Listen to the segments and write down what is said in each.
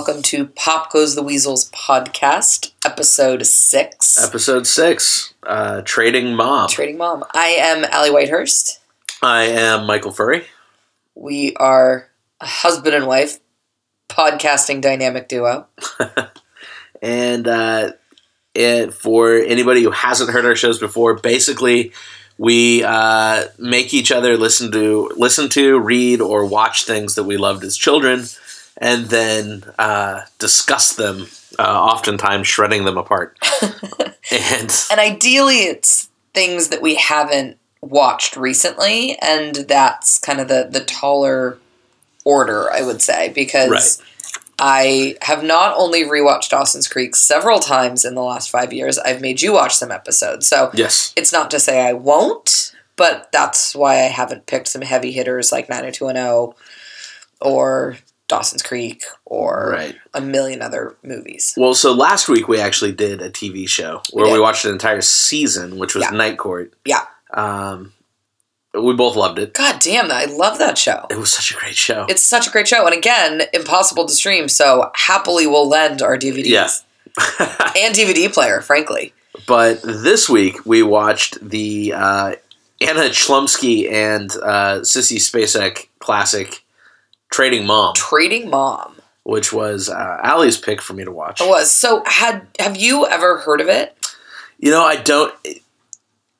Welcome to Pop Goes the Weasels podcast, episode six. Episode six, uh, Trading Mom. Trading Mom. I am Allie Whitehurst. I am Michael Furry. We are a husband and wife podcasting dynamic duo. and uh, it, for anybody who hasn't heard our shows before, basically we uh, make each other listen to listen to, read, or watch things that we loved as children, and then uh, discuss them. Uh, oftentimes, shredding them apart. and And ideally, it's things that we haven't watched recently, and that's kind of the the taller order, I would say, because Right. I have not only rewatched Dawson's Creek several times in the last five years, I've made you watch some episodes. So yes, it's not to say I won't, but that's why I haven't picked some heavy hitters like 90210 or Dawson's Creek or right. a million other movies. Well, so last week we actually did a TV show where we, did. watched an entire season, which was Yeah. Night Court. Yeah. Um, we both loved it. God damn, I love that show. It was such a great show. It's such a great show. And again, impossible to stream, so happily we'll lend our DVDs. Yeah. And DVD player, frankly. but this week we watched the uh, Anna Chlumsky and uh, Sissy Spacek classic Trading Mom, Trading Mom. which was uh, Allie's pick for me to watch. It was. So had have you ever heard of it? You know, I don't.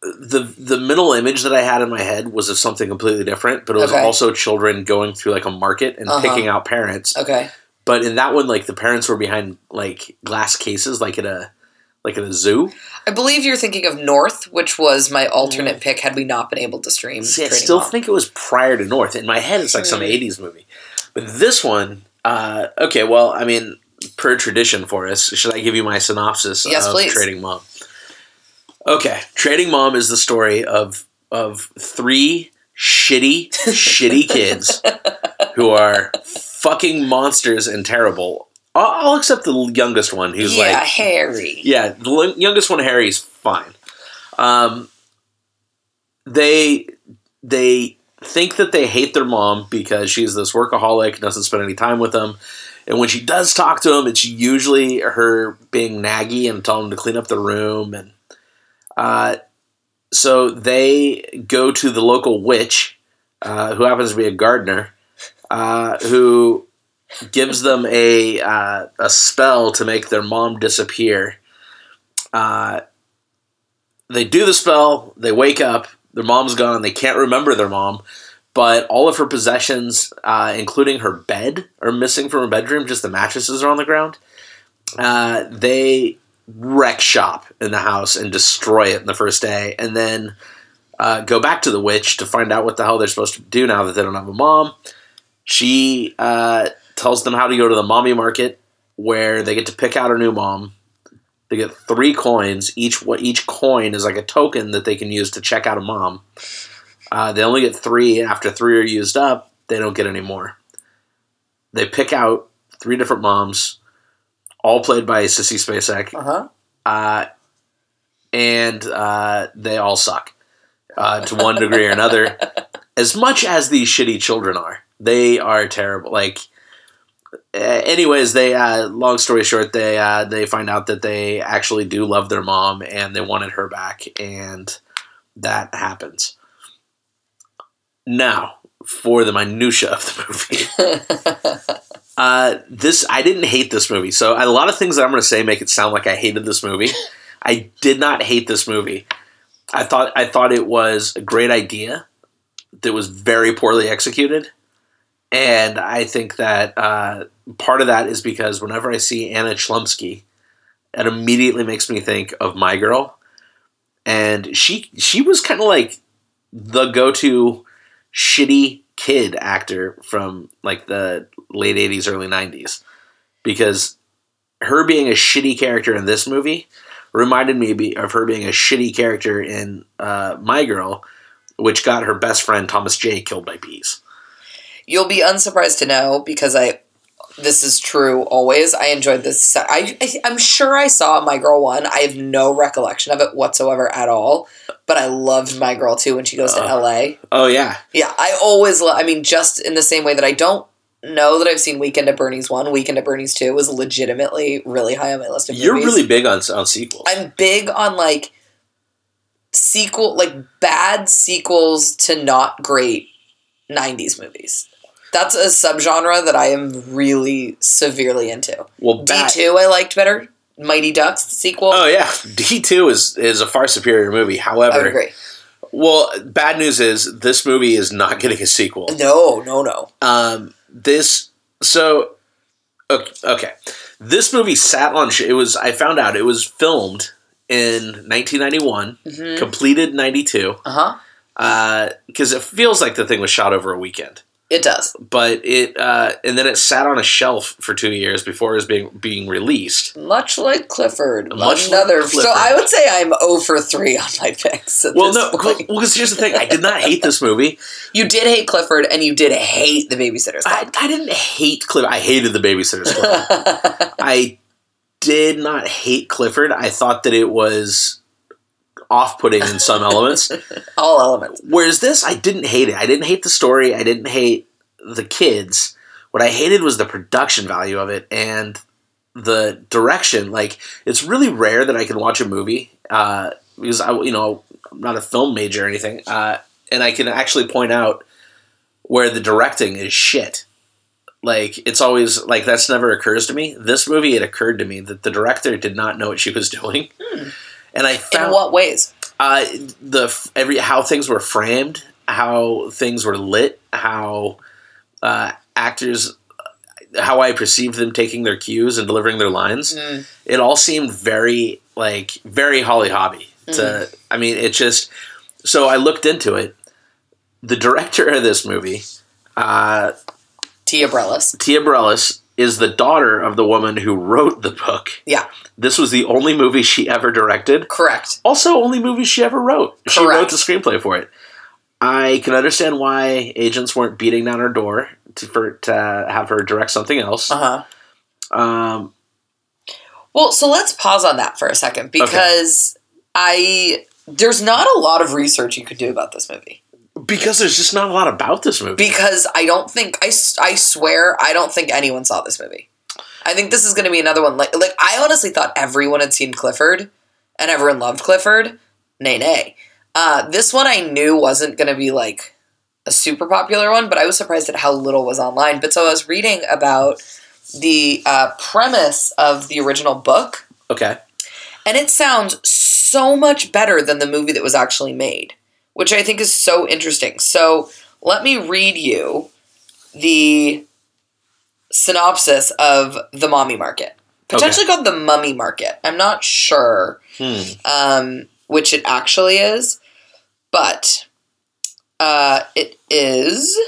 The the middle image that I had in my head was of something completely different, but it was Okay. also children going through like a market and Uh-huh. picking out parents. Okay. But in that one, like the parents were behind like glass cases, like at a like in a zoo. I believe you're thinking of North, which was my alternate pick had we not been able to stream. See, I still Mom. think it was prior to North. In my head, it's like some Hmm. '80s movie. But this one, uh, okay. Well, I mean, per tradition for us, should I give you my synopsis Yes, of please. Trading Mom? Okay, Trading Mom is the story of of three shitty, shitty kids who are fucking monsters and terrible. I'll, I'll accept the youngest one, who's yeah, like Harry. yeah, the youngest one, Harry's fine. Um, they they think that they hate their mom because she's this workaholic, doesn't spend any time with them, and when she does talk to them, it's usually her being naggy and telling them to clean up the room, and uh, so they go to the local witch, uh, who happens to be a gardener, uh, who gives them a uh, a spell to make their mom disappear. Uh, they do the spell. They wake up. Their mom's gone. They can't remember their mom, but all of her possessions, uh, including her bed, are missing from her bedroom. Just the mattresses are on the ground. Uh, they wreck shop in the house and destroy it in the first day, and then uh, go back to the witch to find out what the hell they're supposed to do now that they don't have a mom. She uh, tells them how to go to the mommy market, where they get to pick out a new mom. They get three coins. Each what each coin is like a token that they can use to check out a mom. Uh, they only get three. After three are used up, they don't get any more. They pick out three different moms, all played by Sissy Spacek, Uh huh. uh, and uh, they all suck uh, to one degree or another. As much as these shitty children are, they are terrible. Like, anyways, they. Uh, long story short, they uh, they find out that they actually do love their mom and they wanted her back, and that happens. Now, for the minutia of the movie. Uh, this I didn't hate this movie. So a lot of things that I'm going to say make it sound like I hated this movie. I did not hate this movie. I thought I thought it was a great idea that was very poorly executed, and I think that uh, part of that is because whenever I see Anna Chlumsky, it immediately makes me think of My Girl, and she she was kind of like the go to shitty kid actor from like the late 80s early 90s because her being a shitty character in this movie reminded me of her being a shitty character in uh, my girl which got her best friend thomas j killed by bees You'll be unsurprised to know because I. This is true always. I enjoyed this. I, I I'm sure I saw My Girl one. I have no recollection of it whatsoever at all. But I loved My Girl two when she goes to Uh. L.A. oh yeah Yeah, I always love. I mean, just in the same way that I don't know that I've seen Weekend at Bernie's one. Weekend at Bernie's two was legitimately really high on my list of You're movies. really big on on sequels. I'm big on like sequel, like bad sequels to not great '90s movies. That's a subgenre that I am really severely into. well, D two I liked better. Mighty Ducks the sequel. Oh yeah, D two is is a far superior movie. However, I agree. well, bad news is this movie is not getting a sequel. No, no, no. Um, this so okay. This movie sat on. It was I found out it was filmed in 1991, hmm completed 92. Uh huh. Because it feels like the thing was shot over a weekend, It does. but it uh, and then it sat on a shelf for two years before it was being being released. Much like Clifford. Much like Another. So I would say I'm 0 for 3 on my picks. Well, no, because here's the thing: I did not hate this movie. You did hate Clifford and you did hate the Babysitter's I, I didn't hate Clifford. I hated the Babysitter's I did not hate Clifford. I thought that it was off-putting in some elements. All elements. Whereas this, I didn't hate it. I didn't hate the story. I didn't hate the kids. What I hated was the production value of it and the direction. Like, it's really rare that I can watch a movie uh, because I, you know, I'm not a film major or anything, uh, and I can actually point out where the directing is shit. Like, it's always like that's never occurs to me. This movie, it occurred to me that the director did not know what she was doing, Hmm. And I In what ways? uh, the every how things were framed, how things were lit, how uh, actors, how I perceived them taking their cues and delivering their lines. Mm. It all seemed very like very Holly Hobbie. To I mean, it just. So I looked into it. The director of this movie, uh, Tia Brellis. Tia Brelis, is the daughter of the woman who wrote the book. Yeah. This was the only movie she ever directed. Correct. Also, only movie she ever wrote. Correct. She wrote the screenplay for it. I can understand why agents weren't beating down her door to, for to have her direct something else. Uh huh. Um, Well, so let's pause on that for a second because I there's not a lot of research you could do about this movie because there's just not a lot about this movie. because I don't think I, I swear I don't think anyone saw this movie. I think this is going to be another one like like I honestly thought everyone had seen Clifford and everyone loved Clifford. Nay, nay. Uh, this one I knew wasn't going to be like a super popular one, but I was surprised at how little was online. But so I was reading about the uh, premise of the original book, okay. and it sounds so much better than the movie that was actually made, which I think is so interesting. So let me read you the synopsis of The Mommy Market. Potentially called The Mummy Market. I'm not sure Hmm. um, which it actually is, but uh, it is.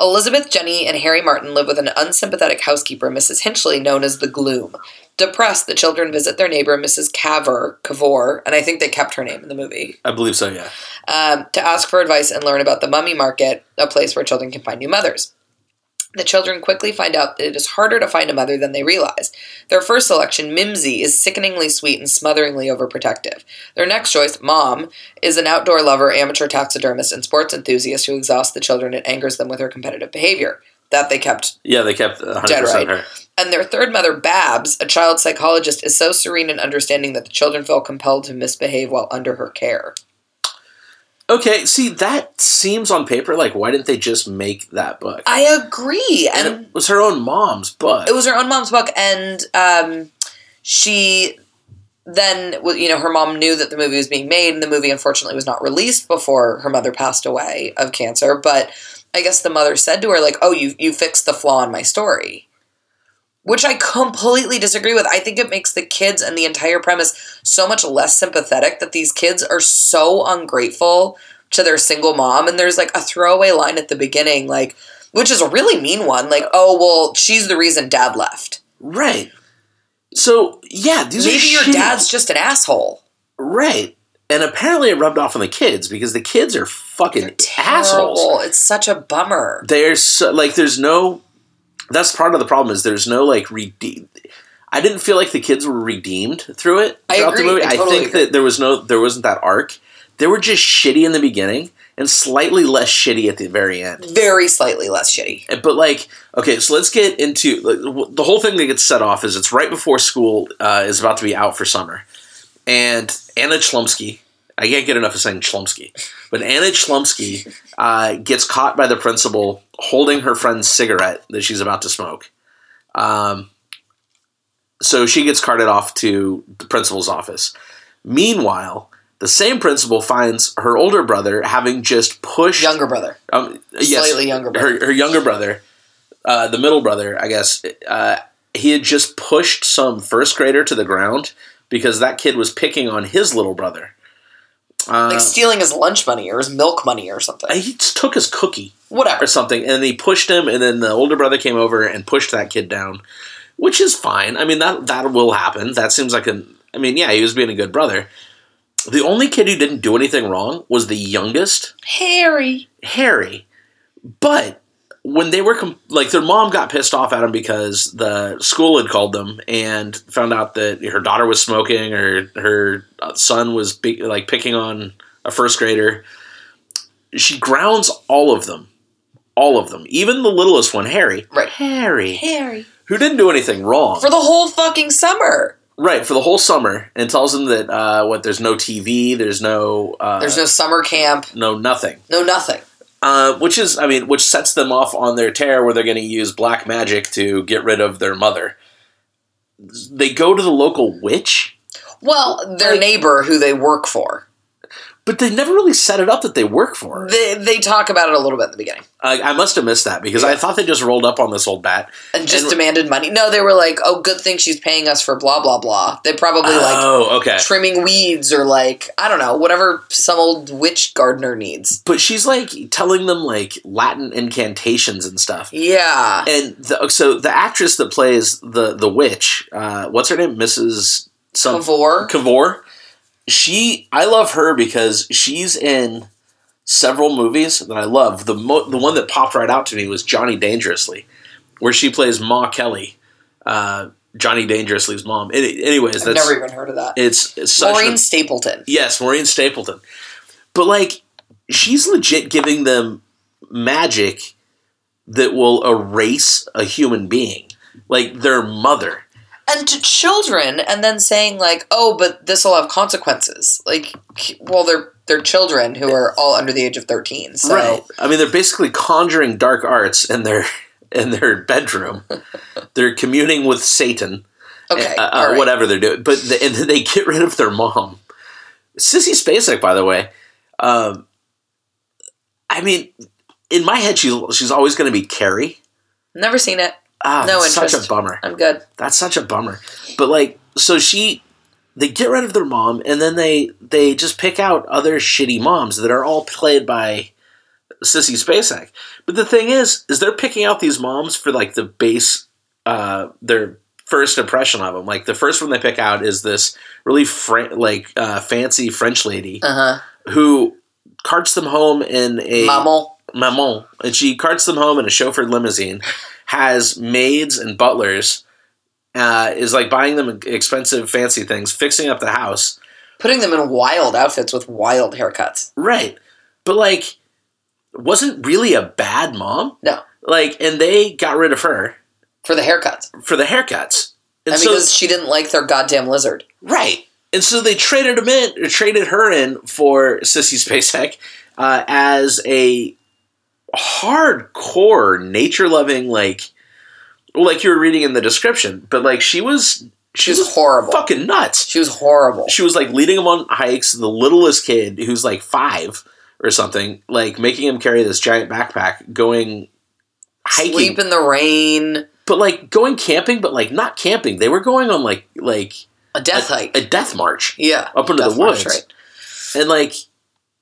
Elizabeth, Jenny, and Harry Martin live with an unsympathetic housekeeper, Mrs. Hinchley, known as the Gloom. Depressed, the children visit their neighbor, Mrs. Cavour, Cavour, and I think they kept her name in the movie, I believe so. Yeah. Um, to ask for advice and learn about the mummy market, a place where children can find new mothers. The children quickly find out that it is harder to find a mother than they realize. Their first selection, Mimsy, is sickeningly sweet and smotheringly overprotective. Their next choice, Mom, is an outdoor lover, amateur taxidermist, and sports enthusiast who exhausts the children and angers them with her competitive behavior. That they kept Yeah, they kept 100 Dead right. her. and their third mother, Babs, a child psychologist, is so serene and understanding that the children feel compelled to misbehave while under her care. Okay, see that seems on paper like why didn't they just make that book? I agree. and And it was her own mom's book. it was her own mom's book, and um, she then, you know, her mom knew that the movie was being made, and the movie unfortunately was not released before her mother passed away of cancer. But I guess the mother said to her, like, "Oh, you you fixed the flaw in my story," which I completely disagree with. I think it makes the kids and the entire premise so much less sympathetic that these kids are so ungrateful to their single mom, and there's like a throwaway line at the beginning, like. Which is a really mean one, like, oh well, she's the reason dad left. right. So yeah, these Maybe your shitty- dad's just an asshole. right. And apparently it rubbed off on the kids because the kids are fucking assholes. Terrible. It's such a bummer. There's so, like there's no. That's part of the problem is there's no like redeem. I didn't feel like the kids were redeemed through it I throughout the movie. I I, think agree. that there was no there wasn't that arc. They were just shitty in the beginning, and slightly less shitty at the very end. Very slightly less shitty. But like, okay, so let's get into like, the whole thing that gets set off is it's right before school uh, is about to be out for summer, and Anna Chlumsky. I can't get enough of saying Chlumsky, but Anna Chlumsky uh, gets caught by the principal holding her friend's cigarette that she's about to smoke. Um, so she gets carted off to the principal's office. Meanwhile, the same principal finds her older brother having just pushed Younger brother. um, yes, Slightly younger brother. Her, her younger brother, uh, the middle brother, I guess, uh, he had just pushed some first grader to the ground because that kid was picking on his little brother. Uh, Like stealing his lunch money or his milk money or something. he took his cookie Whatever. or something, and he pushed him, and then the older brother came over and pushed that kid down, which is fine. I mean that that will happen. That seems like an. I mean, yeah, he was being a good brother. The only kid who didn't do anything wrong was the youngest, Harry. Harry. But when they were com- like their mom got pissed off at him because the school had called them and found out that her daughter was smoking or her son was be- like picking on a first grader. She grounds all of them. All of them. Even the littlest one, Harry. Right. Harry. Harry. Who didn't do anything wrong. For the whole fucking summer. right, for the whole summer and tells them that uh, what there's no TV, there's no uh, There's no summer camp. no nothing. No nothing. Uh, which is, I mean, which sets them off on their tear where they're going to use black magic to get rid of their mother. They go to the local witch, Well, their Like- neighbor who they work for. But they never really set it up that they work for her. They, they talk about it a little bit in the beginning. I, I must have missed that because I thought they just rolled up on this old bat. And just And- demanded money. No, they were like, oh, good thing she's paying us for blah, blah, blah. They probably like oh, okay. trimming weeds or like, I don't know, whatever some old witch gardener needs. But she's like telling them like Latin incantations and stuff. Yeah. And the, so the actress that plays the the witch, uh, what's her name, Mrs. Some. Cavour. She, I love her because she's in several movies that I love. The mo- the one that popped right out to me was Johnny Dangerously, where she plays Ma Kelly, uh, Johnny Dangerously's mom. Any- anyways, I've that's never even heard of that. it's, it's such Maureen a, Stapleton. yes, Maureen Stapleton. But like, she's legit giving them magic that will erase a human being, like their mother. And to children and then saying like oh but this will have consequences like well they're they're children who are all under the age of 13 so Right. I mean, they're basically conjuring dark arts in their in their bedroom. they're communing with Satan. okay uh, uh, right. whatever they're doing. But the, and they get rid of their mom. Sissy Spacek, by the way. Um, I mean, in my head, she's she's always going to be Carrie. never seen it Ah, No that's such interest. a bummer. i'm good That's such a bummer. But like, so she, they get rid of their mom, and then they they just pick out other shitty moms that are all played by Sissy Spacek. But the thing is, is they're picking out these moms for like the base, uh, their first impression of them. Like the first one they pick out is this really like uh, fancy French lady uh-huh who carts them home in a Maman. maman, and she carts them home in a chauffeured limousine, has maids and butlers, uh, is like buying them expensive, fancy things, fixing up the house. putting them in wild outfits with wild haircuts Right. But like, wasn't really a bad mom. No. Like, and they got rid of her for the haircuts for the haircuts. And and so, because she didn't like their goddamn lizard right. And so they traded him in, traded her in for Sissy Spacek uh, as a hardcore nature loving, like, like you were reading in the description, but like she was, she was horrible fucking nuts. she was horrible She was like leading him on hikes. The littlest kid, who's like five or something, like making him carry this giant backpack, going hiking, sleep in the rain but like going camping, but like not camping. They were going on like like a death a, hike a death march, yeah up into the Death March, woods. and like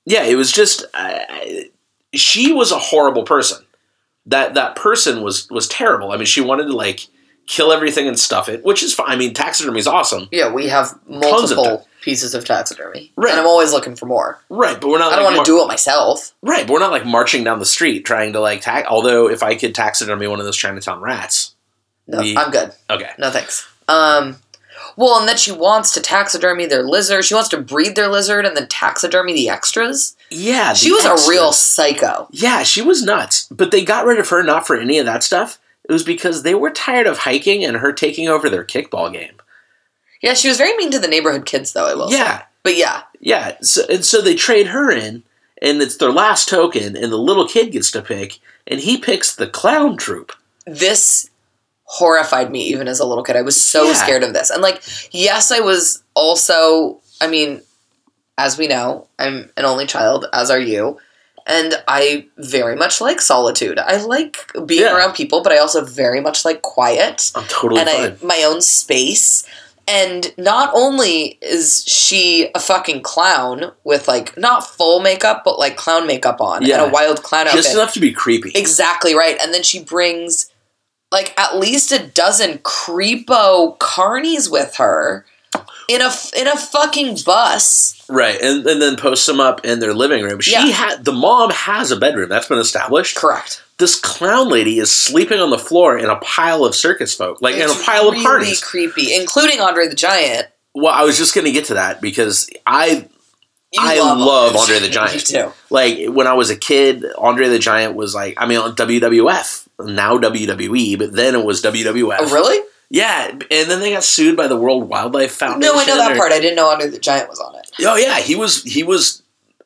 yeah, it was just I she was a horrible person. That that person was was terrible. I mean, she wanted to like kill everything and stuff it, which is fine. I mean, taxidermy is awesome, Yeah, we have Tons of multiple pieces of taxidermy, Right. and I'm always looking for more. right? But we're not. I don't like, want to do it myself. Right, but we're not like marching down the street trying to like tag. Although, if I could taxidermy one of those Chinatown rats, No, We- I'm good. okay, No thanks. Um, well, and then she wants to taxidermy their lizard. She wants to breed their lizard and then taxidermy the extras. Yeah, She was a real psycho. Yeah, she was nuts. But they got rid of her not for any of that stuff. It was because they were tired of hiking and her taking over their kickball game. Yeah, she was very mean to the neighborhood kids, though. I will. say. Yeah, but yeah, yeah. So, and so they trade her in, and it's their last token, and the little kid gets to pick, and he picks the clown troop. this horrified me even as a little kid. I was so Yeah. scared of this. And like, yes, I was also, I mean, as we know, I'm an only child, as are you. And I very much like solitude. I like being Yeah. around people, but I also very much like quiet I'm totally and fine. I, my own space. And not only is she a fucking clown with like not full makeup, but like clown makeup on Yeah. and a wild clown outfit. Just enough to be creepy. Exactly right. And then she brings like at least a dozen creepo carnies with her in a in a fucking bus. Right, and, and then post them up in their living room. She Yeah. had the mom has a bedroom that's been established. Correct. This clown lady is sleeping on the floor in a pile of circus folk, like in a pile really of parties. creepy, including Andre the Giant. Well, I was just going to get to that because I You I love Andre the Giant. Too. like when I was a kid, Andre the Giant was like I mean WWF now WWE, but then it was WWF. Oh, really? Yeah, and then they got sued by the World Wildlife Foundation. No, I know that or- part. I didn't know Andre the Giant was on it. Oh yeah, he was he was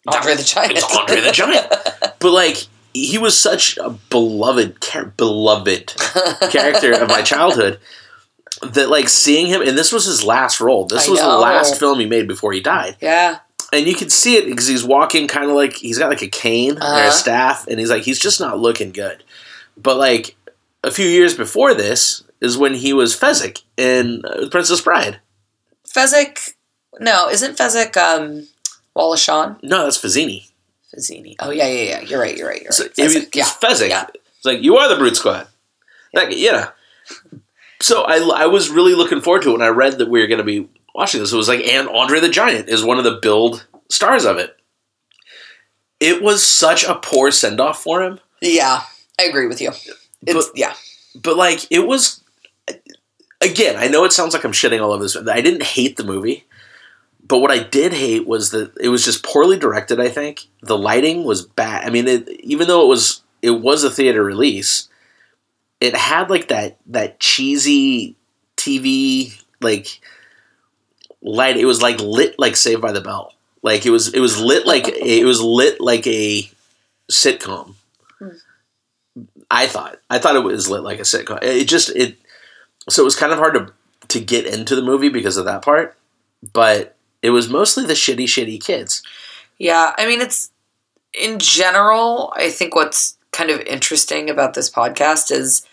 Andre the Giant. It's Andre the Giant. but like he was such a beloved char- beloved character of my childhood that like seeing him and this was his last role. This I was the last film he made before he died. yeah. And you can see it because he's walking kind of like he's got like a cane Uh-huh. a staff and he's like he's just not looking good. But like a few years before this is when he was Fezzik in uh, Princess Bride. Fezzik. No, isn't Fezzik um, Wallace Shawn? No, that's Vizzini. Vizzini. Oh yeah, yeah, yeah. You're right. You're right. You're right. was, Fezzik. it's Yeah. Fezzik. yeah. It's like you are the Brute Squad. Like yeah. So I, I was really looking forward to it when I read that we were going to be watching this. It was like and Andre the Giant is one of the billed stars of it. It was such a poor send off for him, Yeah, I agree with you. It's But- yeah. but like it was. Again, I know it sounds like I'm shitting all over this. I didn't hate the movie, but what I did hate was that it was just poorly directed. I think the lighting was bad. I mean, it, even though it was it was a theater release, it had like that that cheesy TV like light. It was like lit like Saved by the Bell. Like it was it was lit like it was lit like a sitcom. Hmm. I thought I thought it was lit like a sitcom. It just it so it was kind of hard to to get into the movie because of that part, but it was mostly the shitty shitty kids. Yeah, I mean, it's in general, I think what's kind of interesting about this podcast is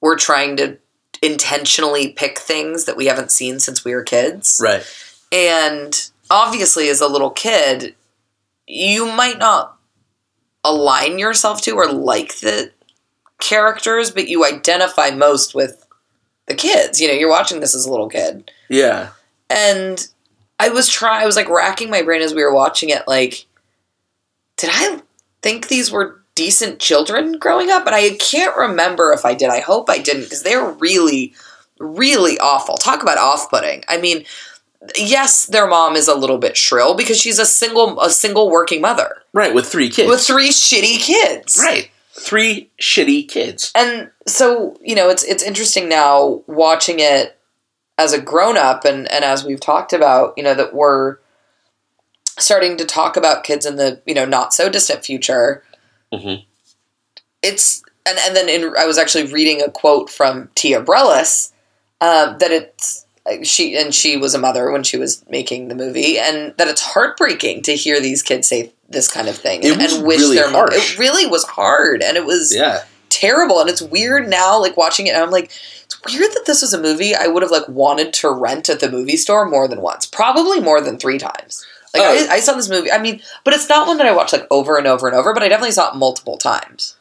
we're trying to intentionally pick things that we haven't seen since we were kids. Right. And obviously, as a little kid, you might not align yourself to or like the characters, but you identify most with the kids. You know, you're watching this as a little kid. Yeah. And I was trying, I was like racking my brain as we were watching it, like, did I think these were decent children growing up? And I can't remember if I did. I hope I didn't, because they're really, really awful. Talk about off putting. I mean, yes, their mom is a little bit shrill because she's a single a single working mother Right, with three kids. with three shitty kids. right. Three shitty kids. and so you know it's it's interesting now watching it as a grown up and and as we've talked about you know that we're starting to talk about kids in the you know not so distant future Mhm. it's and and then in, I was actually reading a quote from Tia Brelis um, that it's she and she was a mother when she was making the movie and that it's heartbreaking to hear these kids say this kind of thing and, and wish really their mom harsh. it really was hard and it was Yeah. Terrible and it's weird now like watching it and i'm like it's weird that this was a movie i would have like wanted to rent at the movie store more than once probably more than three times like Oh. I, I saw this movie i mean but it's not one that i watched like over and over and over but i definitely saw it multiple times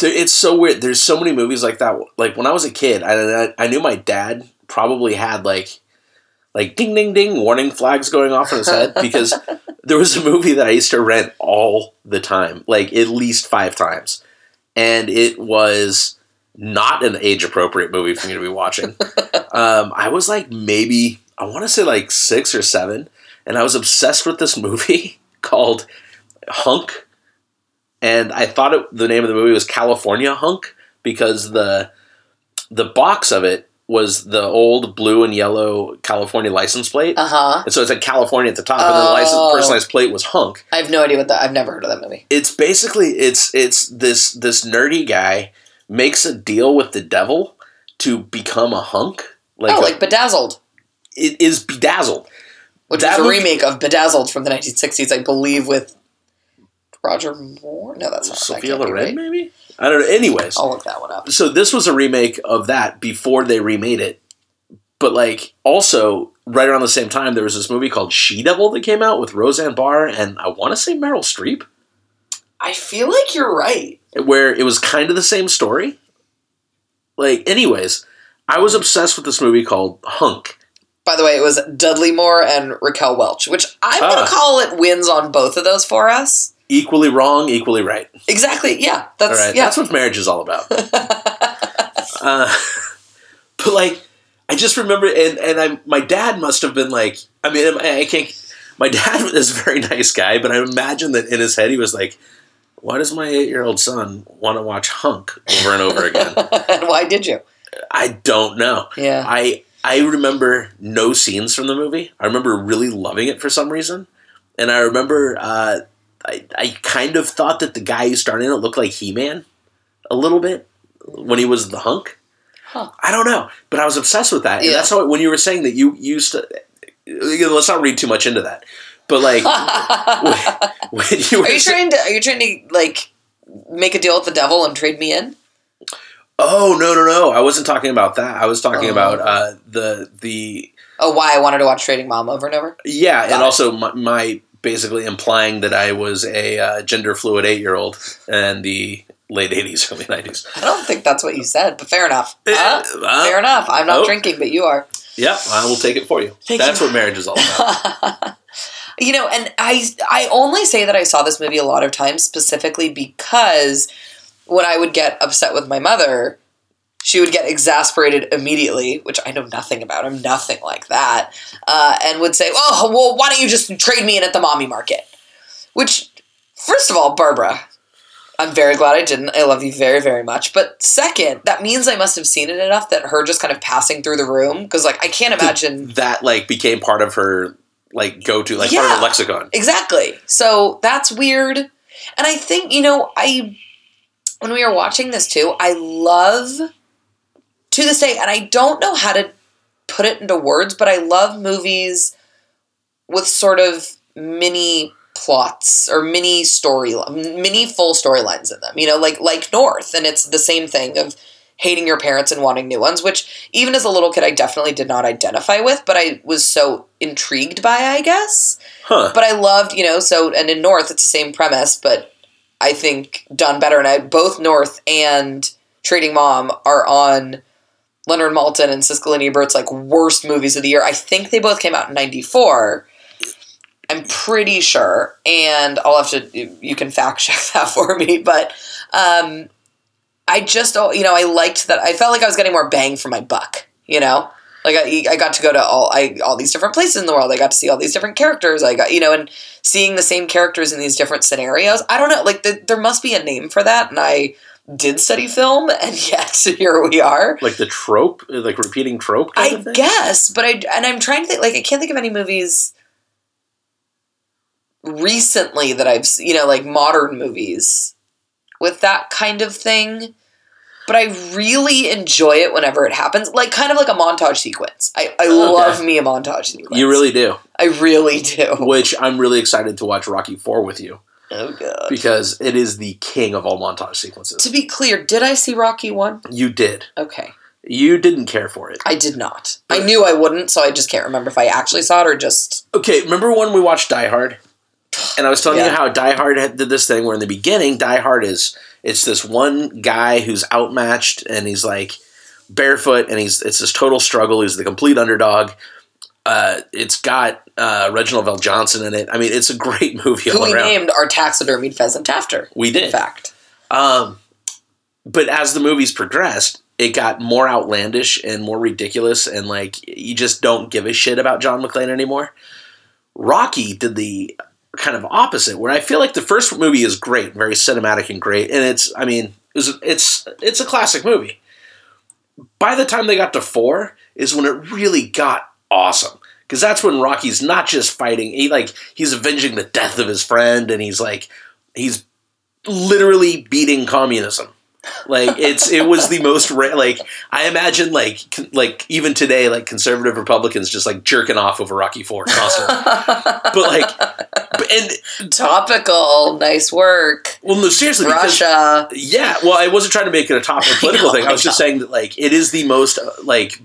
It's so weird. There's so many movies like that. Like when I was a kid, I, I, I knew my dad probably had like like ding ding ding warning flags going off in his head because there was a movie that I used to rent all the time, like at least five times, and it was not an age appropriate movie for me to be watching. um, I was like maybe I want to say like six or seven, and I was obsessed with this movie called Hunk, and I thought it, the name of the movie was California Hunk because the the box of it was the old blue and yellow California license plate. Uh huh. And so it said California at the top, and then the license Oh. personalized plate was Hunk. I have no idea what that. I've never heard of that movie. It's basically it's it's this this nerdy guy makes a deal with the devil to become a hunk. Like, oh, a- like Bedazzled, it is bedazzled. which That was a movie- remake of Bedazzled from the 1960s, I believe, with Roger Moore. No, that's not. Sophia Loren, right. maybe. I don't know. Anyways, I'll look that one up. so this was a remake of that before they remade it. But like also right around the same time, there was this movie called She Devil that came out with Roseanne Barr and I want to say Meryl Streep, I feel like you're right. where it was kind of the same story. Like, anyways, I was obsessed with this movie called Hunk. By the way, it was Dudley Moore and Raquel Welch, which I'm Ah. going to call it wins on both of those for us. Equally wrong, equally right. Exactly. Yeah. That's All right, yeah. that's what marriage is all about. uh, but like, I just remember, and and I, my dad must have been like, I mean, I, can't. My dad is a very nice guy, but I imagine that in his head he was like, "Why does my eight-year-old son want to watch Hunk over and over again?" and why did you? I don't know. Yeah. I I remember no scenes from the movie. I remember really loving it for some reason, and I remember uh, I I kind of thought that the guy who starred in it looked like He Man a little bit when he was the hunk. Huh. I don't know, but I was obsessed with that, and that's how when you were saying that you used to. you know, Let's not read too much into that, but like when you were Are you sa- trying to? Are you trying to like make a deal with the devil and trade me in? oh no no no I wasn't talking about that I was talking Oh. about uh, the the Oh, why I wanted to watch Trading Mom over and over? Yeah, Got and it. also my, my basically implying that I was a uh, gender fluid eight year old in the late eighties, early nineties. I don't think that's what you said, but fair enough. Uh, Uh, fair enough. I'm not drinking, but you are. yeah, I will take it for you. Thank That's you. what marriage is all about. you know, and I I only say that I saw this movie a lot of times specifically because when I would get upset with my mother, she would get exasperated immediately, which I know nothing about. I'm nothing like that, uh, and would say, "Oh, well, why don't you just trade me in at the mommy market?" Which, first of all, Barbara, I'm very glad I didn't. I love you very, very much. But second, that means I must have seen it enough that her just kind of passing through the room because, like, I can't imagine. that like became part of her like go to like part of Yeah. her lexicon. Exactly. So that's weird. And I think, you know, I when we were watching this too, I love to this day, and I don't know how to put it into words, but I love movies with sort of mini plots or mini story mini full storylines in them. You know, like like North, and it's the same thing of hating your parents and wanting new ones, which even as a little kid I definitely did not identify with, but I was so intrigued by, I guess Huh. but I loved, you know, so and in North it's the same premise, but I think done better. And I both North and Trading Mom are on Leonard Maltin and Siskel and Ebert's like worst movies of the year. I think they both came out in '94. I'm pretty sure, and I'll have to. You can fact check that for me, but um, I just, you know, I liked that. I felt like I was getting more bang for my buck. You know, like I, I got to go to all I all these different places in the world. I got to see all these different characters. I got you know, and seeing the same characters in these different scenarios. I don't know, like the, there must be a name for that, and I did study film, and yet here we are. Like the trope, like repeating trope. Kind I guess, but I and I'm trying to think. Like I can't think of any movies recently that I've you know like modern movies with that kind of thing. But I really enjoy it whenever it happens, like kind of like a montage sequence. I, I oh, Okay. love me a montage sequence. You really do. I really do. Which I'm really excited to watch Rocky Four with you Oh god. because it is the king of all montage sequences. To be clear, did I see Rocky one? You did. Okay, You didn't care for it. I did not. I knew I wouldn't, so I just can't remember if I actually saw it or just. Okay, remember when we watched Die Hard? And I was telling Yeah. you how Die Hard had, did this thing where in the beginning, Die Hard is it's this one guy who's outmatched and he's like barefoot and he's it's this total struggle. He's the complete underdog. Uh, it's got uh, Reginald VelJohnson in it. I mean, it's a great movie Who all we around. named our taxidermied pheasant after. we did, In fact. Um, but as the movies progressed, it got more outlandish and more ridiculous, and like you just don't give a shit about John McClane anymore. Rocky did the kind of opposite, where I feel like the first movie is great, very cinematic and great, and it's I mean it's it's it's a classic movie. By the time they got to four, is when it really got awesome because that's when Rocky's not just fighting; he like he's avenging the death of his friend, and he's like he's literally beating communism. Like it's it was the most ra- like I imagine like con- like even today like conservative Republicans just like jerking off over Rocky Four constantly. but like and Topical, nice work. well no seriously because Russia. yeah well I wasn't trying to make it a topic political know, thing I was I just saying that like it is the most uh, like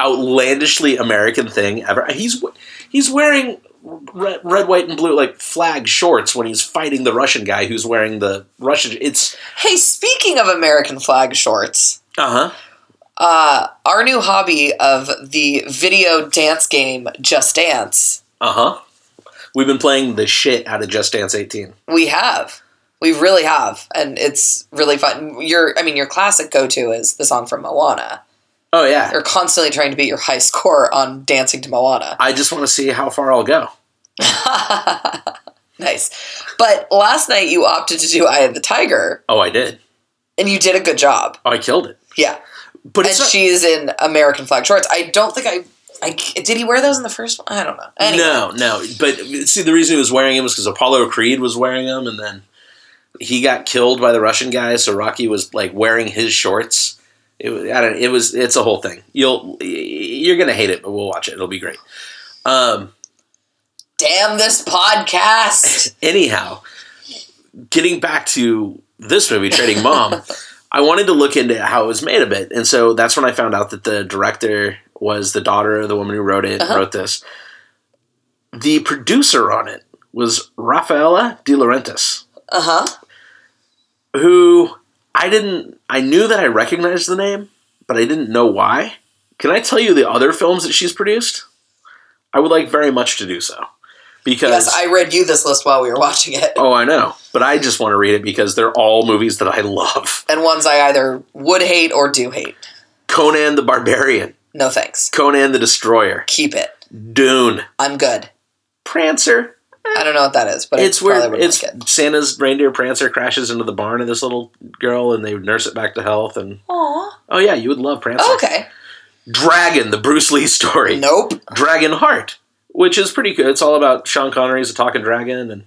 outlandishly American thing ever. He's he's wearing red, red white and blue like flag shorts when he's fighting the Russian guy who's wearing the Russian it's Hey, speaking of American flag shorts, uh-huh uh, our new hobby of the video dance game Just Dance, Uh-huh. We've been playing the shit out of Just Dance 18. we have. We really have. And it's really fun. Your I mean your classic go to is the song from Moana. Oh yeah. You're constantly trying to beat your high score on dancing to Moana. I just want to see how far I'll go. nice. But last night you opted to do Eye of the Tiger, Oh, I did. and you did a good job. Oh, I killed it. Yeah. But And not, she's in American flag shorts. I don't think I, I did he wear those in the first one? I don't know. Anyway. no, no. But see, the reason he was wearing them was because Apollo Creed was wearing them, and then he got killed by the Russian guy. So Rocky was like wearing his shorts. It was, I don't. It was. It's a whole thing. You'll you're gonna hate it, but we'll watch it. It'll be great. Um. Damn this podcast. anyhow, getting back to this movie, Trading Mom, I wanted to look into how it was made a bit, and so that's when I found out that the director was the daughter of the woman who wrote it. Uh-huh. Wrote this. The producer on it was Raffaella De Laurentiis, Uh huh. who I didn't. I knew that I recognized the name, but I didn't know why. Can I tell you the other films that she's produced? I would like very much to do so. Because Yes, I read you this list while we were watching it, Oh, I know. But I just want to read it because they're all movies that I love. and ones I either would hate or do hate. Conan the Barbarian, No thanks. Conan the Destroyer, Keep it. Dune, I'm good. Prancer. I don't know what that is, but it's where it's like it. Santa's reindeer Prancer crashes into the barn of this little girl and they nurse it back to health. And Aw. oh yeah, you would love Prancer. Okay. Dragon, the Bruce Lee story. Nope. Dragon Heart, which is pretty good. It's all about Sean Connery's a talking dragon, and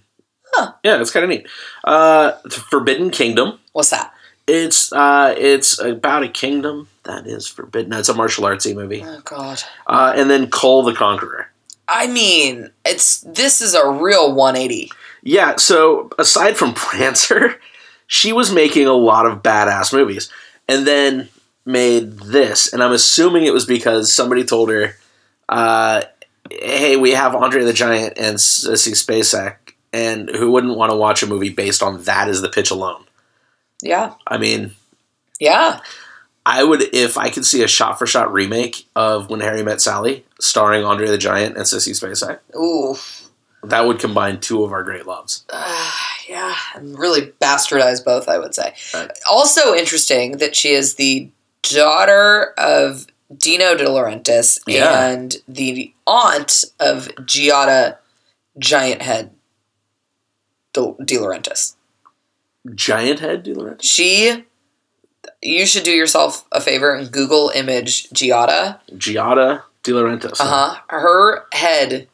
Huh. yeah, it's kind of neat. Uh, Forbidden Kingdom. What's that? It's uh, it's about a kingdom that is forbidden. It's a martial artsy movie. Oh God. Uh, and then Kull the Conqueror. I mean, it's this is a real 180. Yeah. So aside from Prancer, she was making a lot of badass movies, and then made this. And I'm assuming it was because somebody told her, uh, "Hey, we have Andre the Giant and Sissy Spacek." And who wouldn't want to watch a movie based on that as the pitch alone? Yeah. I mean, Yeah. I would if I could see a shot for shot remake of When Harry Met Sally, starring Andre the Giant and Sissy Spacek. Ooh. That would combine two of our great loves. Uh, yeah, and really bastardize both, I would say. Right. Also interesting that she is the daughter of Dino De Laurentiis Yeah. and the aunt of Giada Giant Head De, De Laurentiis. Giant head, you learn? She, you should do yourself a favor and Google image Giada. Giada De Laurentiis. Uh huh. Her head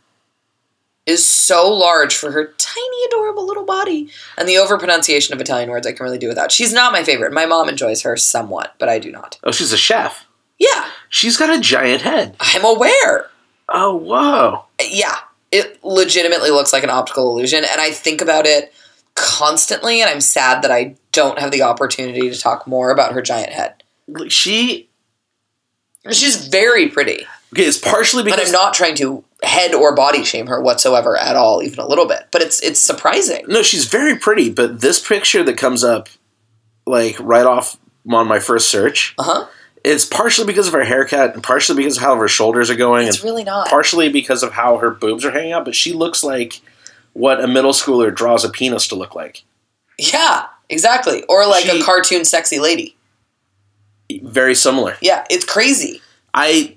is so large for her tiny, adorable little body. And the overpronunciation of Italian words I can really do without. She's not my favorite. My mom enjoys her somewhat, but I do not. Oh, she's a chef. Yeah, She's got a giant head. I'm aware. Oh, whoa. Yeah, it legitimately looks like an optical illusion. And I think about it constantly. And I'm sad that I don't have the opportunity to talk more about her giant head. She She's very pretty. Okay. It's partially And because I'm not trying to head or body shame her whatsoever at all, even a little bit. But it's it's surprising. no, she's very pretty. But this picture that comes up, like right off on my first search, Uh huh. it's partially because of her haircut, and partially because of how her shoulders are going, and It's really not. partially because of how her boobs are hanging out. But she looks like what a middle schooler draws a penis to look like. Yeah, exactly. Or like She- a cartoon sexy lady. Very similar. Yeah, it's crazy. I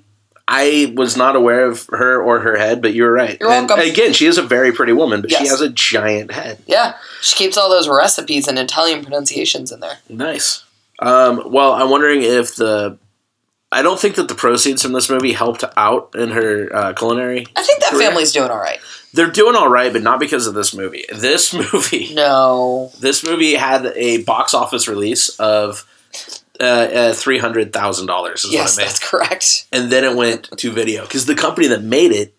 I was not aware of her or her head, but you're right. You're and welcome. again, she is a very pretty woman, but she has a giant head. Yeah, she keeps all those recipes and Italian pronunciations in there. Nice. Um, well, I'm wondering if the. I don't think that the proceeds from this movie helped out in her uh, culinary. I think that Career? family's doing all right. They're doing all right, but not because of this movie. This movie, No, this movie had a box office release of uh, uh, three hundred thousand dollars. Yes, what it made. that's correct. and then it went to video because the company that made it,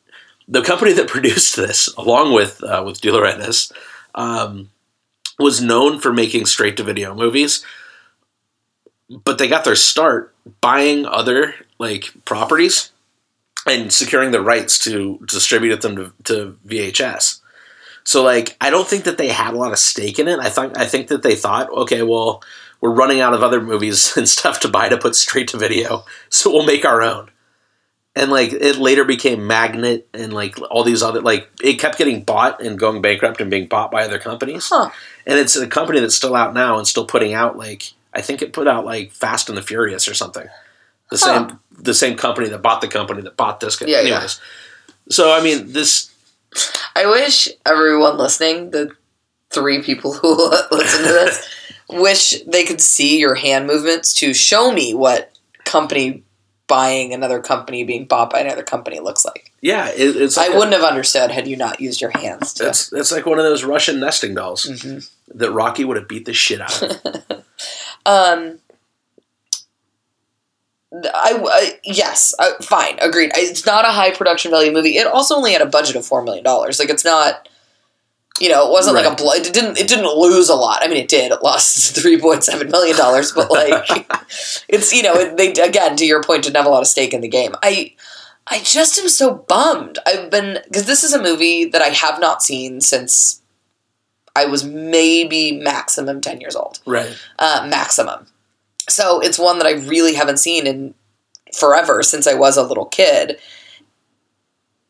the company that produced this, along with uh, with De Laurentiis, um, was known for making straight to video movies. But they got their start buying other like properties and securing the rights to distribute them to, to VHS. So like I don't think that they had a lot of stake in it. I think I think that they thought, okay, well, we're running out of other movies and stuff to buy to put straight to video, so we'll make our own. And like it later became Magnet and like all these other like it kept getting bought and going bankrupt and being bought by other companies. Huh. And it's a company that's still out now and still putting out like I think it put out like Fast and the Furious or something. The Huh. same the same company that bought the company that bought this. Yeah, yeah. Anyways. So I mean this I wish everyone listening, the three people who listen to this, wish they could see your hand movements to show me what company buying another company being bought by another company looks like. yeah, it, it's I like a- wouldn't have understood had you not used your hands. To, It's it's like one of those Russian nesting dolls Mhm. that Rocky would have beat the shit out of. Um, I, I yes, uh, fine, agreed. It's not a high production value movie. It also only had a budget of four million dollars. Like it's not, you know, it wasn't like a Right. blo- it didn't it didn't lose a lot. I mean, it did. It lost three point seven million dollars, but like it's you know it, they again to your point didn't have a lot of stake in the game. I I just am so bummed. I've been because this is a movie that I have not seen since I was maybe maximum ten years old right. uh, maximum. So it's one that I really haven't seen in forever since I was a little kid.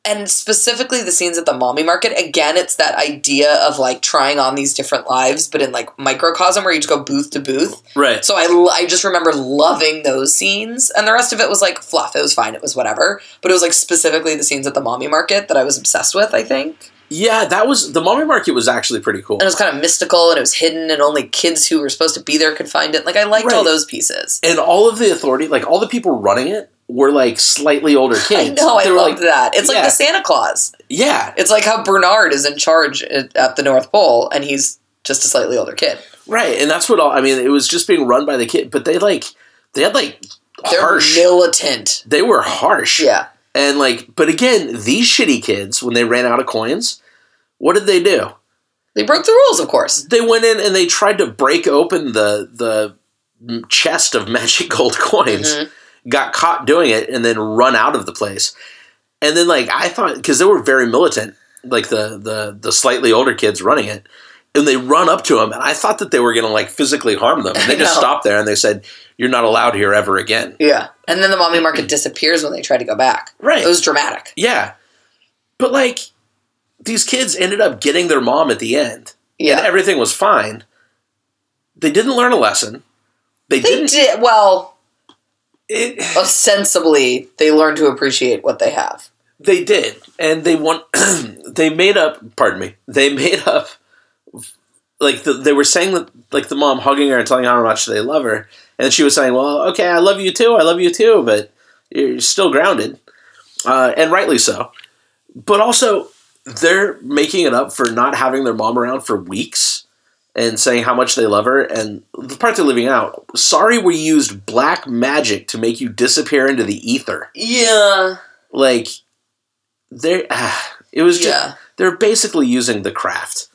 And specifically the scenes at the mommy market, again, it's that idea of like trying on these different lives, but in like microcosm where you just go booth to booth. Right. So I, I just remember loving those scenes. And the rest of it was like fluff. It was fine. It was whatever. But it was like specifically the scenes at the mommy market that I was obsessed with, I think. Yeah, that was the mommy market was actually pretty cool. And it was kind of mystical and it was hidden and only kids who were supposed to be there could find it. Like I liked all those pieces. And all of the authority, like all the people running it, were like slightly older kids. I know, I They were loved like, that. It's like yeah. the Santa Claus. yeah, It's like how Bernard is in charge at, the North Pole, and he's just a slightly older kid. right. And that's what all. I mean, it was just being run by the kid, but they like they had like They're harsh. militant. they were harsh. Yeah. And like, but again, these shitty kids, when they ran out of coins, what did they do? They broke the rules, of course. They went in and they tried to break open the the chest of magic gold coins. Mhm. Got caught doing it and then run out of the place. And then like I thought because they were very militant, like the the the slightly older kids running it, and they run up to him, and I thought that they were gonna like physically harm them. And they just stopped there and they said, "You're not allowed here ever again." Yeah. And then the mommy market disappears when they try to go back. Right. It was dramatic. Yeah. But like these kids ended up getting their mom at the end. And Yeah. everything was fine. They didn't learn a lesson. They, They didn't did, well, it, ostensibly, they learned to appreciate what they have. they did. And they want they made up, pardon me. They made up like the, they were saying that like the mom hugging her and telling her how much they love her and she was saying, "Well, okay, I love you too. I love you too, but you're still grounded." Uh, and rightly so. But also they're making it up for not having their mom around for weeks and saying how much they love her. And the part they're leaving out sorry, we used black magic to make you disappear into the ether. Yeah. Like, they it was just, Yeah. they're basically using the craft.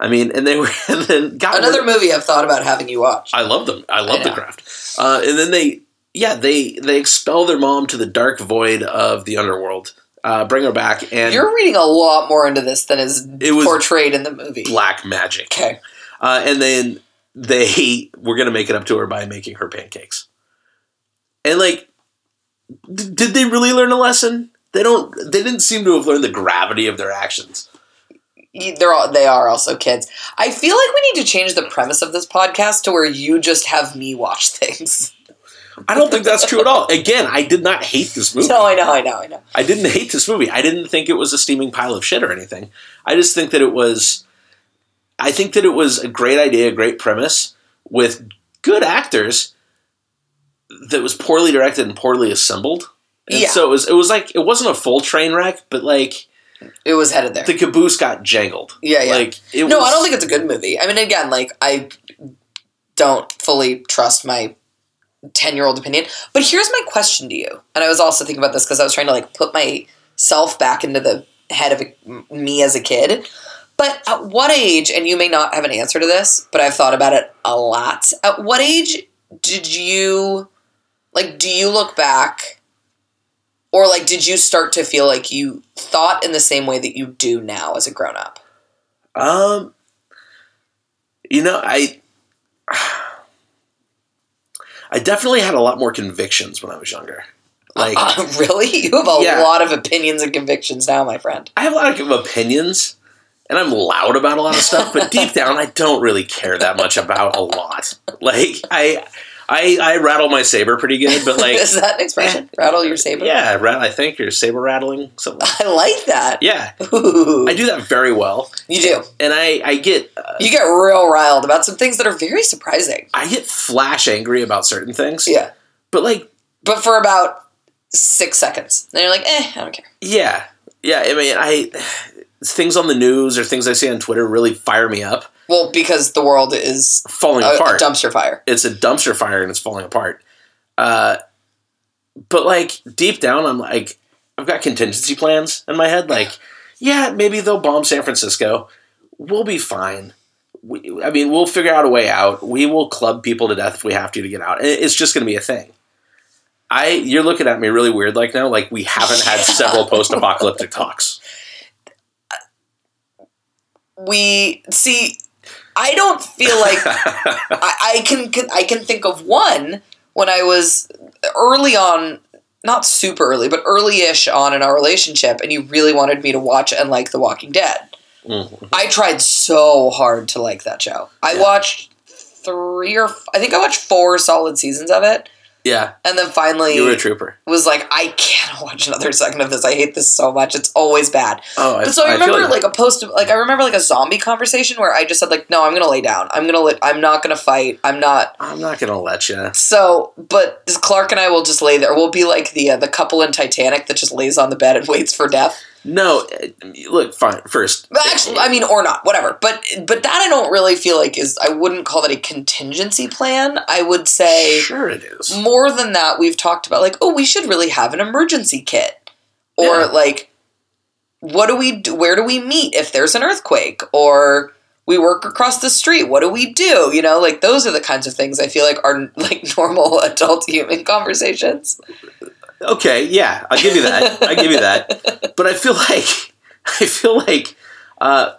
I mean, and they were, and then got rid- Another movie I've thought about having you watch. I love them. I love I the craft. Uh, and then they, yeah, they they expel their mom to the dark void of the underworld, uh, bring her back, and You're reading a lot more into this than is It was portrayed in the movie. black magic. Okay. Uh, and then they were gonna make it up to her by making her pancakes. And like, d- did they really learn a lesson? They don't. They didn't seem to have learned the gravity of their actions. They're all, they are also kids. I feel like we need to change the premise of this podcast to where you just have me watch things. I don't think that's true at all. Again, I did not hate this movie. No, I know, I know, I know. I didn't hate this movie. I didn't think it was a steaming pile of shit or anything. I just think that it was. I think that it was a great idea, a great premise with good actors that was poorly directed and poorly assembled. And Yeah. So it was. It was like it wasn't a full train wreck, but like It was headed there. the caboose got jangled. Yeah, yeah. Like it no, was, I don't think it's a good movie. I mean, again, like I don't fully trust my ten-year-old opinion. But here's my question to you, and I was also thinking about this because I was trying to like put myself back into the head of a, me as a kid. But at what age, and you may not have an answer to this, but I've thought about it a lot. At what age did you like? Do you look back? Or like, did you start to feel like you thought in the same way that you do now as a grown up? Um, you know, I I definitely had a lot more convictions when I was younger. Like Uh, really? You have a Yeah. lot of opinions and convictions now, my friend. I have a lot of opinions, and I'm loud about a lot of stuff, but deep down, I don't really care that much about a lot. Like I. I, I rattle my saber pretty good, but like, Is that an expression? Rattle your saber? yeah, I think you're saber rattling. Something. I like that. Yeah, Ooh. I do that very well, You do. and I I get uh, You get real riled about some things that are very surprising. I get flash angry about certain things. Yeah. but like But for about six seconds. Then you're like, eh, I don't care. Yeah, yeah. I mean, I things on the news or things I see on Twitter really fire me up. Well, because the world is Falling a, a apart. dumpster fire. it's a dumpster fire and it's falling apart. Uh, but like deep down, I'm like, I've got contingency plans in my head. Like, yeah, maybe they'll bomb San Francisco. We'll be fine. We, I mean, we'll figure out a way out. We will club people to death if we have to to get out. It's just going to be a thing. I, you're looking at me really weird like now, like we haven't had several post-apocalyptic talks. We see. I don't feel like I, I can I can think of one when I was early on, not super early, but early-ish on in our relationship, and you really wanted me to watch and like The Walking Dead. Mhm. I tried so hard to like that show. I Yeah. watched three or f- I think I watched four solid seasons of it, Yeah, and then finally you were a trooper. was like, I can't watch another second of this. I hate this so much. It's always bad. Oh, I, But so I, I remember you. like a post, like I remember like a zombie conversation where I just said like, no, I'm gonna lay down. I'm gonna, li- I'm not gonna fight. I'm not. I'm not gonna let you. So, but Clark and I will just lay there. We'll be like the uh, the couple in Titanic that just lays on the bed and waits for death. No, look, fine. First, actually, I mean, or not, whatever. But but that I don't really feel like is. I wouldn't call that a contingency plan. I would say sure it is. more than that. We've talked about like, oh, we should really have an emergency kit, or Yeah. like, what do we do? Where do we meet if there's an earthquake, or we work across the street? What do we do? You know, like those are the kinds of things I feel like are like normal adult human conversations. Okay, yeah, I'll give you that. I give you that. But I feel like I feel like uh,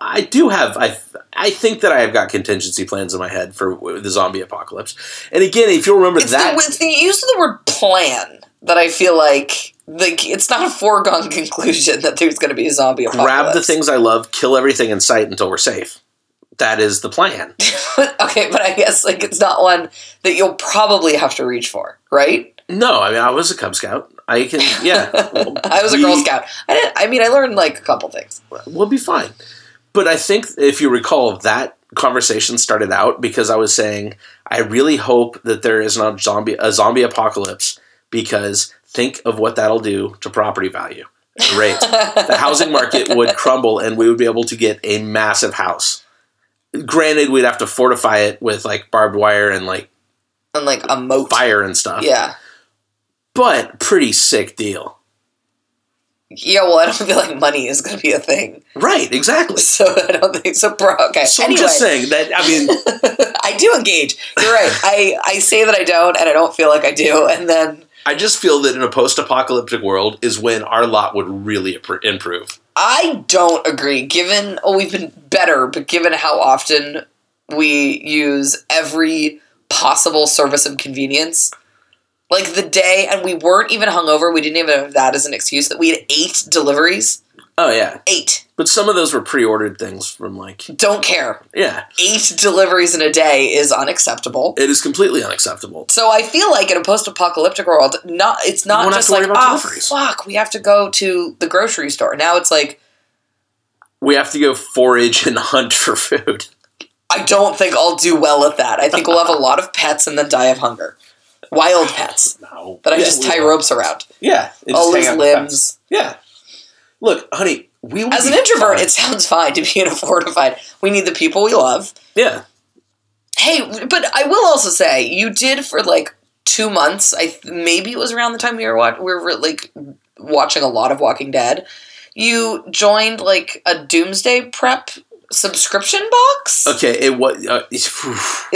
I do have I I think that I have got contingency plans in my head for the zombie apocalypse. And again, if you'll remember It's that, the, it's the use of the word plan that I feel like like it's not a foregone conclusion that there's going to be a zombie apocalypse. grab the things I love, kill everything in sight until we're safe. That is the plan. okay, but I guess like it's not one that you'll probably have to reach for, right? No, I mean I was a Cub Scout. I can yeah. I was a Girl Scout. I didn't. I mean, I learned like a couple things. we'll be fine. But I think if you recall, that conversation started out because I was saying I really hope that there is not a zombie a zombie apocalypse because think of what that'll do to property value. Great. the housing market would crumble and we would be able to get a massive house. Granted, we'd have to fortify it with like barbed wire and like and like a moat. fire and stuff. Yeah. But pretty sick deal. Yeah. Well, I don't feel like money is going to be a thing, Right, exactly. so I don't think so. Bro, okay. So anyway, I'm just saying that I mean I do engage. You're right. I I say that I don't, and I don't feel like I do, and then I just feel that in a post-apocalyptic world is when our lot would really improve. I don't agree. Given oh, we've been better, but given how often we use every possible service of convenience, like the day, and we weren't even hungover. We didn't even have that as an excuse that we had eight deliveries. Oh yeah, Eight. but some of those were pre-ordered things from like Don't care. yeah. Eight deliveries in a day is unacceptable. It is completely unacceptable. So I feel like in a post-apocalyptic world, not it's not just like oh deliveries." fuck, we have to go to the grocery store. Now it's like We have to go forage and hunt for food. I don't think I'll do well at that. I think we'll have a lot of pets and then die of hunger. Wild pets No, that I Yeah, just tie won't. ropes around. Yeah, All just his hang out with pets. limbs. Yeah. Look, honey, we As an introvert, fine. it sounds fine to be in a fortified. We need the people we love. yeah. Hey, but I will also say you did for like two months. I th- maybe it was around the time we were watch- we were like watching a lot of Walking Dead. You joined like a Doomsday Prep subscription box. Okay, it was. Uh, Is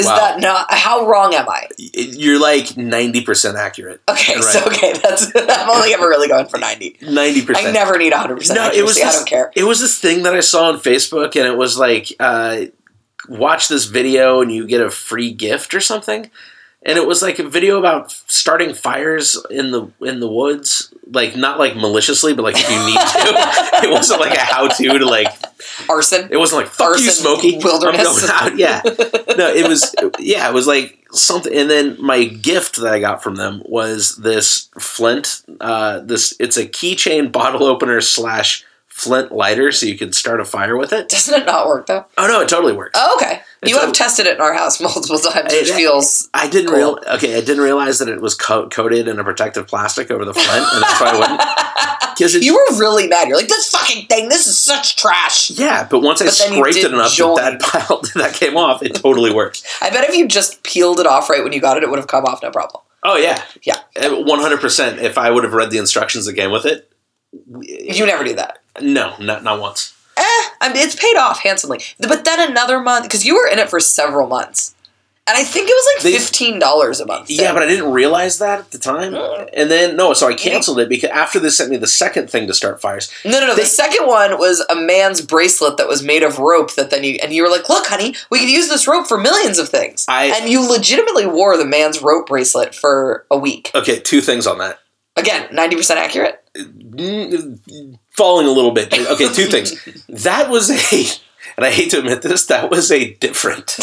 wow. that not how wrong am I? You're like ninety percent accurate. Okay, Right. so okay, that's I'm only ever really going for ninety. Ninety percent. I never need hundred percent. No, it was. I This, don't care. It was this thing that I saw on Facebook, and it was like, uh, watch this video and you get a free gift or something. And it was like a video about starting fires in the in the woods, like not like maliciously, but like if you need to. it wasn't like a how to to like. Arson. It wasn't like fuck you, Arson wilderness. I'm going out. Yeah, no, it was yeah, it was like something. And then my gift that I got from them was this flint. Uh, this it's a keychain bottle opener slash flint lighter, so you can start a fire with it. Doesn't it not work though? Oh no, it totally works. Oh, okay. You have a- tested it in our house multiple times, which It- feels I didn't Cool. real okay. I didn't realize that it was co- coated in a protective plastic over the flint, and that's why I wouldn't. Because You were really mad. You're like, this fucking thing, this is such trash. yeah, but once I But you scraped it enough join. that that pile that came off, it totally worked. I bet if you just peeled it off right when you got it, it would have come off no problem. Oh yeah, Yeah. one hundred percent. If I would have read the instructions that came with it, You never do that. no, not not once. Eh, I mean, it's paid off handsomely. But then another month, because you were in it for several months. And I think it was like $15 a month. Yeah, but I didn't realize that at the time. Mm. And then no, so I canceled it because after they sent me the second thing to start fires. No, no, no. They- the second one was a man's bracelet that was made of rope that then you and you were like, "Look, honey, we could use this rope for millions of things." I- and you legitimately wore the man's rope bracelet for a week. Okay, two things on that. Again, ninety percent accurate. Falling a little bit. Okay, two things. That was a, and I hate to admit this, that was a different.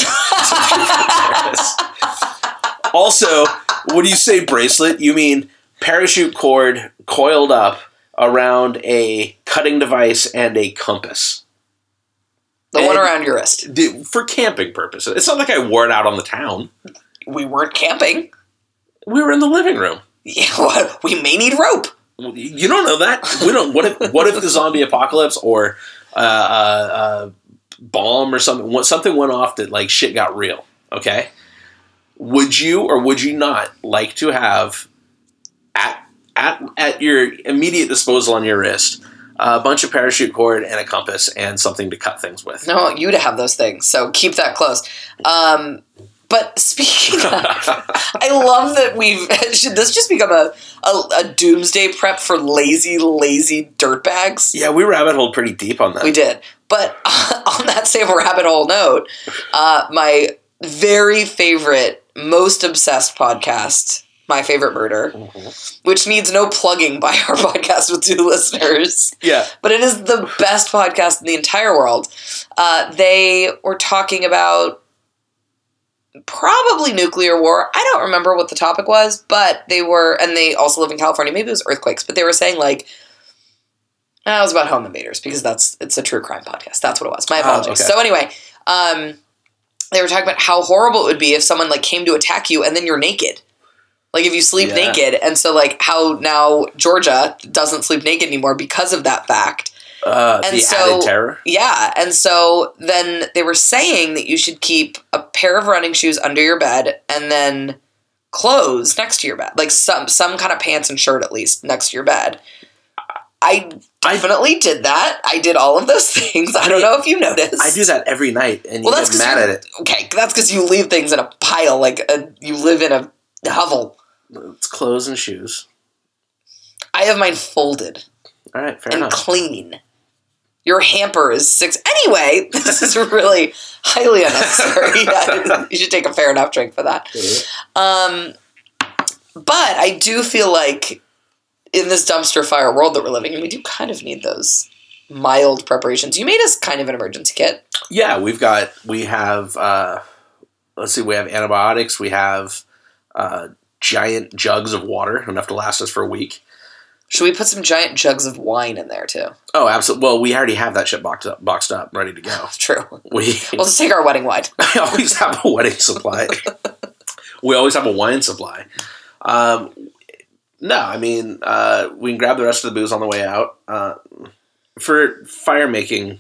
also, when you say bracelet, you mean parachute cord coiled up around a cutting device and a compass. The one around your wrist. For camping purposes. It's not like I wore it out on the town. We weren't camping. We were in the living room. Yeah, what? we may need rope. You don't know that. We don't. What if? What if the zombie apocalypse or uh, uh, uh, bomb or something? Something went off that like shit got real. Okay. Would you or would you not like to have at at at your immediate disposal on your wrist a bunch of parachute cord and a compass and something to cut things with? No, you to have those things. So keep that close. Um, but speaking of, I love that we've. Should this just become a, a, a doomsday prep for lazy, lazy dirtbags? Yeah, we rabbit holed pretty deep on that. We did. But on that same rabbit hole note, uh, my very favorite, most obsessed podcast, My Favorite Murder, Mhm. which needs no plugging by our podcast with two listeners, Yeah. but it is the best podcast in the entire world. Uh, they were talking about probably nuclear war. I don't remember what the topic was, but they were, and they also live in California. Maybe it was earthquakes, but they were saying like, uh, it was about home invaders because that's it's a true crime podcast. That's what it was. My Oh, apologies. okay. So anyway, um, they were talking about how horrible it would be if someone like came to attack you and then you're naked. Like if you sleep Yeah. naked, and so like how now Georgia doesn't sleep naked anymore because of that fact. Uh, And the so- added terror. Yeah, and so then they were saying that you should keep a pair of running shoes under your bed and then clothes next to your bed, like some some kind of pants and shirt at least next to your bed. I I- definitely did that. I did all of those things. I don't know if you noticed. I do that every night, and you Well, that's get mad at it. Okay, that's because you leave things in a pile, like a, you live in a hovel. It's clothes and shoes. I have mine folded All right, fair and enough. clean. Your hamper is six. Anyway, this is really highly unnecessary. Yeah, you should take a fair enough drink for that. Um, but I do feel like in this dumpster fire world that we're living in, we do kind of need those mild preparations. You made us kind of an emergency kit. Yeah, we've got we have uh, let's see, we have antibiotics, we have uh, giant jugs of water enough to last us for a week. Should we put some giant jugs of wine in there too? Oh, absolutely. Well, we already have that shit boxed up, boxed up, ready to go. True. We We'll just take our wedding wine. I always have a wedding supply. we always have a wine supply. Um, no, I mean uh, we can grab the rest of the booze on the way out uh, for fire making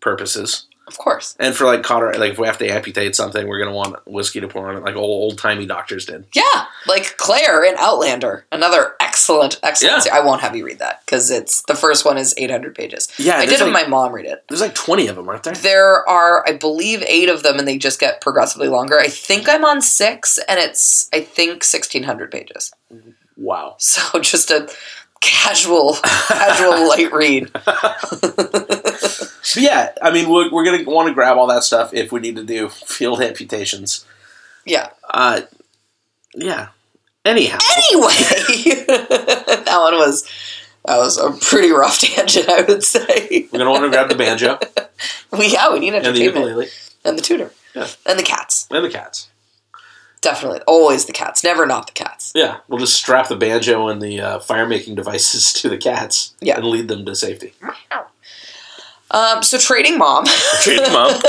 purposes, Of course. and for like cauter. Like if we have to amputate something, we're gonna want whiskey to pour on it, like old old timey doctors did. Yeah, like Claire in Outlander, another excellent, excellent. Yeah. I won't have you read that because it's the first one is 800 pages. Yeah, I did have my mom read it. there's like twenty of them, aren't there? There are, I believe, eight of them, and they just get progressively longer. I think I'm on six, and it's I think 1600 pages. Wow. So just a casual, casual light read. But yeah, I mean we're, we're gonna want to grab all that stuff if we need to do field amputations. Yeah. Uh, yeah. Anyhow, Anyway, that one was that was a pretty rough tangent, I would say. we're gonna want to grab the banjo We yeah, we need and the ukulele and the tutor Yeah. and the cats. and the cats. Definitely, always the cats. Never not the cats. Yeah, we'll just strap the banjo and the uh, fire making devices to the cats Yeah. and lead them to safety. Um, so trading mom. trading mom.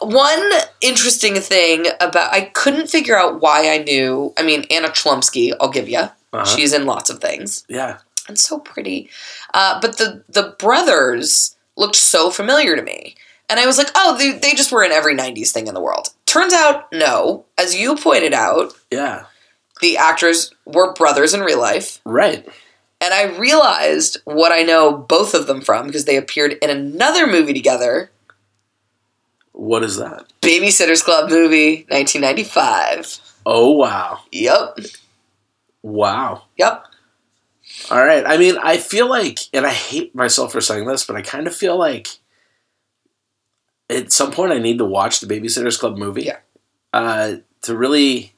One interesting thing about I couldn't figure out why I knew. I mean, Anna Chlumsky, I'll give you. Uh-huh. She's in lots of things Yeah. and so pretty. Uh, but the the brothers looked so familiar to me, and I was like, oh, they they just were in every '90s thing in the world. Turns out, no. As you pointed out, Yeah. the actors were brothers in real life. Right. And I realized what I know both of them from because they appeared in another movie together What is that? Babysitter's Club movie, 1995. Oh wow. Yep. Wow. Yep. All right. I mean, I feel like, and I hate myself for saying this, but I kind of feel like at some point I need to watch the Babysitters Club movie. Yeah. Uh, to really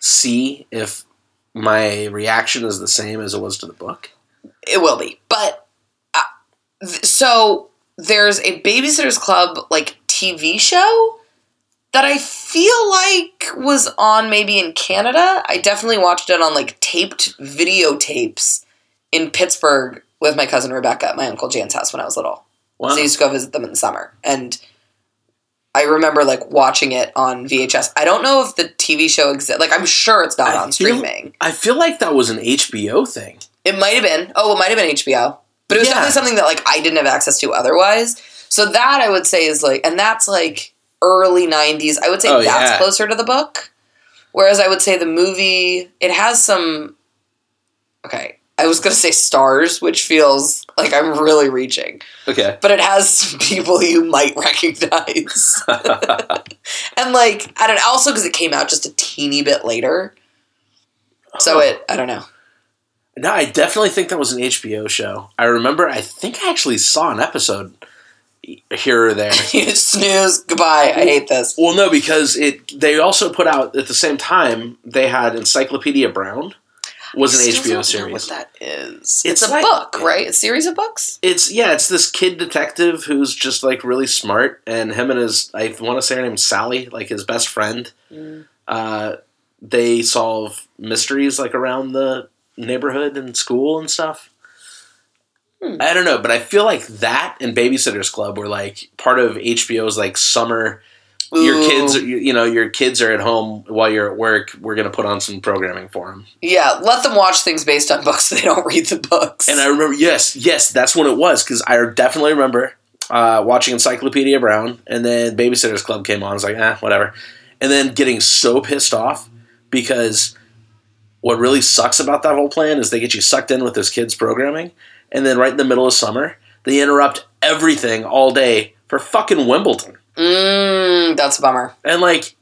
see if my reaction is the same as it was to the book. It will be. But uh, th- so there's a Babysitter's Club like TV show that I feel like was on maybe in Canada. I definitely watched it on like taped videotapes in Pittsburgh with my cousin Rebecca at my uncle Jan's house when I was little. Wow. So I used to go visit them in the summer. And I remember like watching it on VHS. I don't know if the TV show exists. Like I'm sure it's not I on feel- streaming. I feel like that was an HBO thing. It might have been. Oh, it might have been HBO. But it was Yeah. definitely something that like I didn't have access to otherwise. So that I would say is like and that's like early 90s. I would say Oh, that's yeah. closer to the book. Whereas I would say the movie it has some Okay, I was going to say stars, which feels like I'm really reaching. Okay. But it has some people you might recognize. and like I don't know, also because it came out just a teeny bit later. So it I don't know. No, I definitely think that was an HBO show. I remember, I think I actually saw an episode here or there. Snooze. Goodbye. I hate this. Well, no, because it they also put out at the same time they had Encyclopedia Brown was an Still HBO don't know series. what that is? It's It's, a like- book, right? A series of books. It's yeah, it's this kid detective who's just like really smart, and him and his I want to say her name's Sally, like his best friend. Mm. Uh, they solve mysteries like around the neighborhood and school and stuff. Hmm. I don't know, but I feel like that and Babysitters Club were like part of HBO's like summer. Your kids, you, you know, your kids are at home while you're at work. We're gonna put on some programming for them. Yeah, let them watch things based on books. They don't read the books. And I remember, yes, yes, that's when it was because I definitely remember uh, watching Encyclopedia Brown, and then Babysitters Club came on. I was like, eh, whatever, and then getting so pissed off because what really sucks about that whole plan is they get you sucked in with this kids programming, and then right in the middle of summer they interrupt everything all day for fucking Wimbledon, mm, that's a bummer. and like,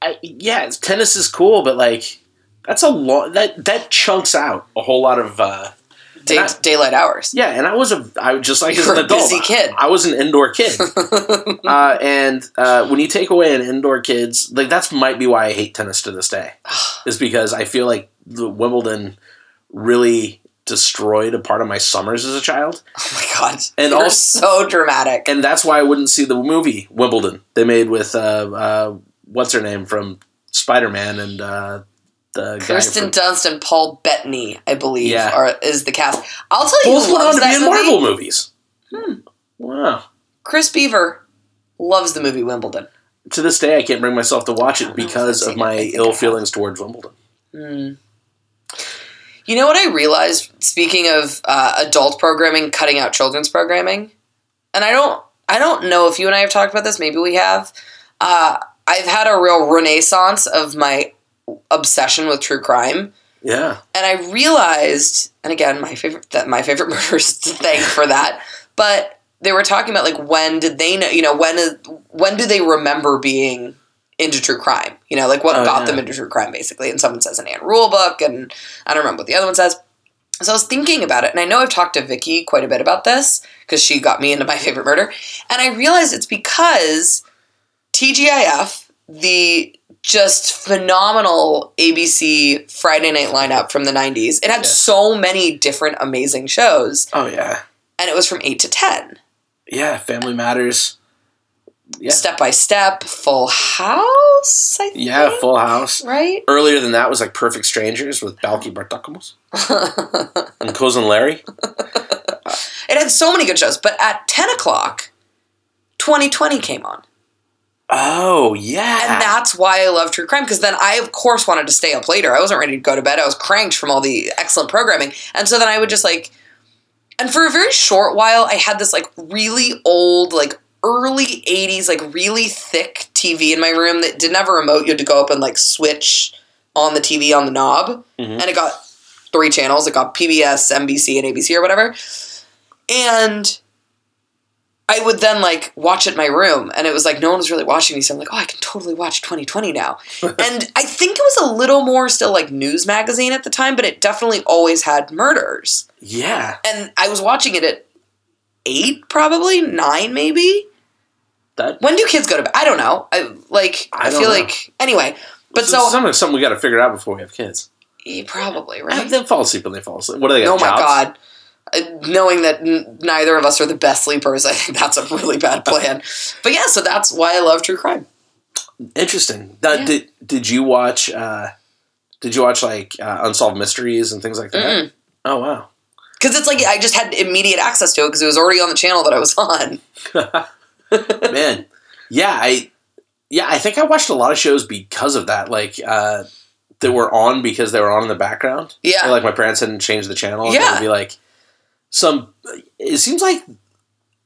I, yeah, tennis is cool, but like. That's a lot. That that chunks out a whole lot of uh, Day, I- daylight hours. Yeah, and I was a I was just like You as an a adult. busy kid. I was an indoor kid. uh, and uh, when you take away an indoor kid's like that's might be why I hate tennis to this day. is because I feel like the Wimbledon really destroyed a part of my summers as a child. Oh my god. And You're also- so dramatic. And that's why I wouldn't see the movie Wimbledon they made with uh, uh, what's her name from Spider Man and uh, the guy Kirsten from, Dunst and Paul Bettany, I believe, Yeah. are is the cast. I'll tell you both went on to be in movie. Marvel movies. Hmm. Wow. Chris Beaver loves the movie Wimbledon. To this day, I can't bring myself to watch it don't know if because of seen it. I my ill feelings towards Wimbledon. Hmm. You know what I realized? Speaking of uh, adult programming, cutting out children's programming, and I don't, I don't know if you and I have talked about this. Maybe we have. Uh, I've had a real renaissance of my obsession with true crime, Yeah. and I realized, and again, my favorite that my favorite murders to thank for that, but they were talking about like when did they know? You know, when is when do they remember being into true crime? You know, like what Oh, got yeah. them into true crime, basically. And someone says an Ann Rule book, and I don't remember what the other one says. So I was thinking about it, and I know I've talked to Vicky quite a bit about this because she got me into my favorite murder, and I realized it's because TGIF, the just phenomenal ABC Friday night lineup from the 90s, it had Yeah. so many different amazing shows, Oh yeah. and it was from 8 to 10. Yeah. Family Matters. Yeah. Step by Step, Full House, I think. Yeah. Full House. Right? Earlier than that was like Perfect Strangers with Balki Bartokomous and Cousin Larry. It had so many good shows, but at 10 o'clock, 2020 came on. Oh yeah. And that's why I love true crime because then I, of course, wanted to stay up later. I wasn't ready to go to bed. I was cranked from all the excellent programming. And so then I would just like, and for a very short while, I had this like really old, like early 80s, like really thick TV in my room that didn't have a remote. You had to go up and like switch on the TV on the knob. Mhm. And it got three channels. It got PBS, NBC, and ABC or whatever. And I would then like watch it in my room, and it was like no one was really watching me, so I'm like, oh, I can totally watch 2020 now. and I think it was a little more still like news magazine at the time, but it definitely always had murders. yeah. And I was watching it at eight, probably nine, maybe. That When do kids go to bed? I don't know. I like. I, I feel know. like anyway. But This so something, something we got to figure out before we have kids. Probably Right. They fall asleep when they fall asleep. What do they? Oh my jobs? god. Uh, Knowing that n- neither of us are the best sleepers, I think that's a really bad plan. But yeah, so that's why I love true crime. Interesting. That, Yeah. Did Did you watch? Uh, did you watch like uh, unsolved mysteries and things like that? Mm-mm. Oh wow. Because it's like I just had immediate access to it because it was already on the channel that I was on. Man, yeah, I yeah, I think I watched a lot of shows because of that. Like uh, that were on because they were on in the background. Yeah. Or, like my parents hadn't changed the channel. Yeah. Be like some. It seems like.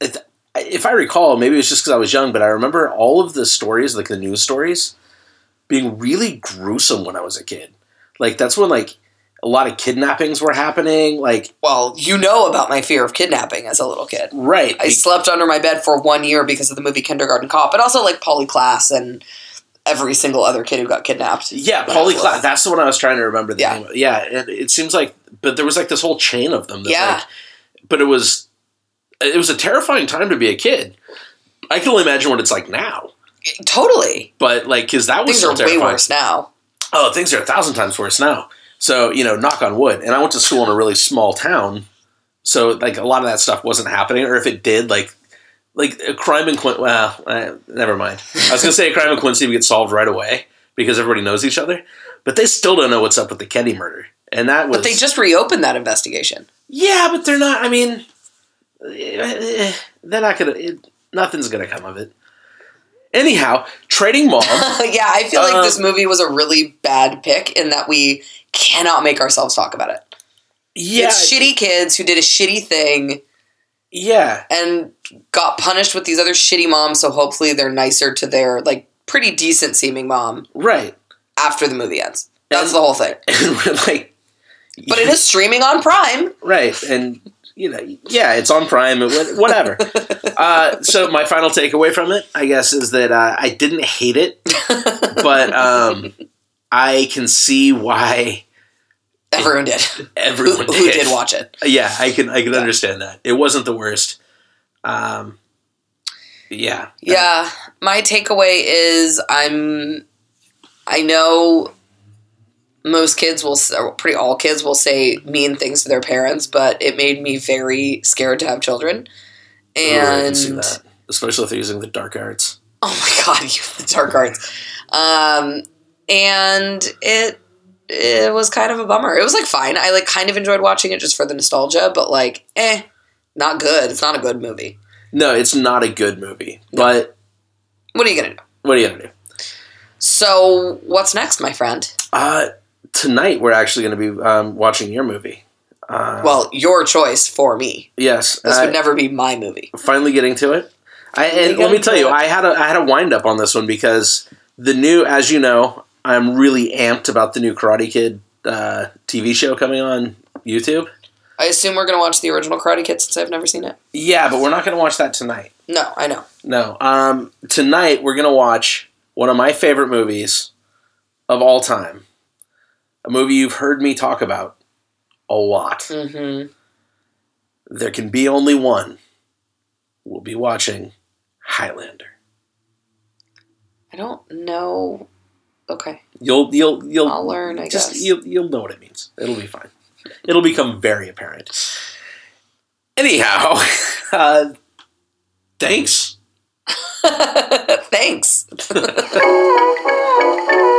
It, if I recall, maybe it was just because I was young, but I remember all of the stories, like the news stories, being really gruesome when I was a kid. Like that's when like a lot of kidnappings were happening. Like Well, you know about my fear of kidnapping as a little kid. right, I slept under my bed for one year because of the movie Kindergarten Cop, but also like Polly Klaas and every single other kid who got kidnapped. Yeah, when I was Polly Klaas. That's the one I was trying to remember the Yeah. name of. Yeah, it, it seems like, but there was like this whole chain of them. That Yeah. Like, but it was, it was a terrifying time to be a kid. I can only imagine what it's like now. Totally. But like, because that was Things are way terrifying. worse now. Oh, things are a thousand times worse now. So you know, knock on wood. And I went to school in a really small town, so like a lot of that stuff wasn't happening, or if it did, like. Like a crime in Quincy, well, uh, never mind. I was gonna say a crime in Quincy would get solved right away because everybody knows each other, but they still don't know what's up with the Kenny murder, and that was. But they just reopened that investigation. yeah, but they're not. I mean, they're not gonna. Nothing's gonna come of it. Anyhow, Trading Mom. yeah, I feel like Um, this movie was a really bad pick in that we cannot make ourselves talk about it. yeah, It's shitty kids who did a shitty thing yeah. and got punished with these other shitty moms, so hopefully they're nicer to their like pretty decent seeming mom Right. after the movie ends. That's And- the whole thing. And we're like, But it is streaming on Prime. right, and you know, yeah, it's on Prime, whatever. uh, so my final takeaway from it, I guess, is that uh, I didn't hate it, but um, I can see why Everyone did. Who, everyone who did. did watch it? Yeah, I can I can Yeah. understand that. It wasn't the worst. Um, yeah, Yeah, my takeaway is I'm I know most kids will, or pretty all kids will say mean things to their parents, but it made me very scared to have children. Ooh, I can see And that. Especially if they're using the dark arts. oh my god, you the dark arts. Um, and it it was kind of a bummer. It was like fine. I like kind of enjoyed watching it just for the nostalgia, but like, eh, not good. It's not a good movie. No, it's not a good movie. But What are you gonna do? what are you gonna do? So what's next, my friend? Uh, tonight we're actually going to be um, watching your movie. Uh, Well, your choice for me. yes, This I- would never be my movie. finally getting to it. I, and let me tell do you. I had a I had a wind up on this one because the new, as you know, I'm really amped about the new Karate Kid uh, TV show coming on YouTube. I assume we're gonna watch the original Karate Kid since I've never seen it. Yeah, but we're not going to watch that tonight. No, I know. No, um, tonight we're going to watch one of my favorite movies of all time, a movie you've heard me talk about a lot. Mm-hmm. There can be only one. We'll be watching Highlander. I don't know. Okay, You'll you'll you'll I'll learn. I just guess. you'll you'll know what it means. It'll be fine. It'll become very apparent. Anyhow, uh, thanks. Thanks.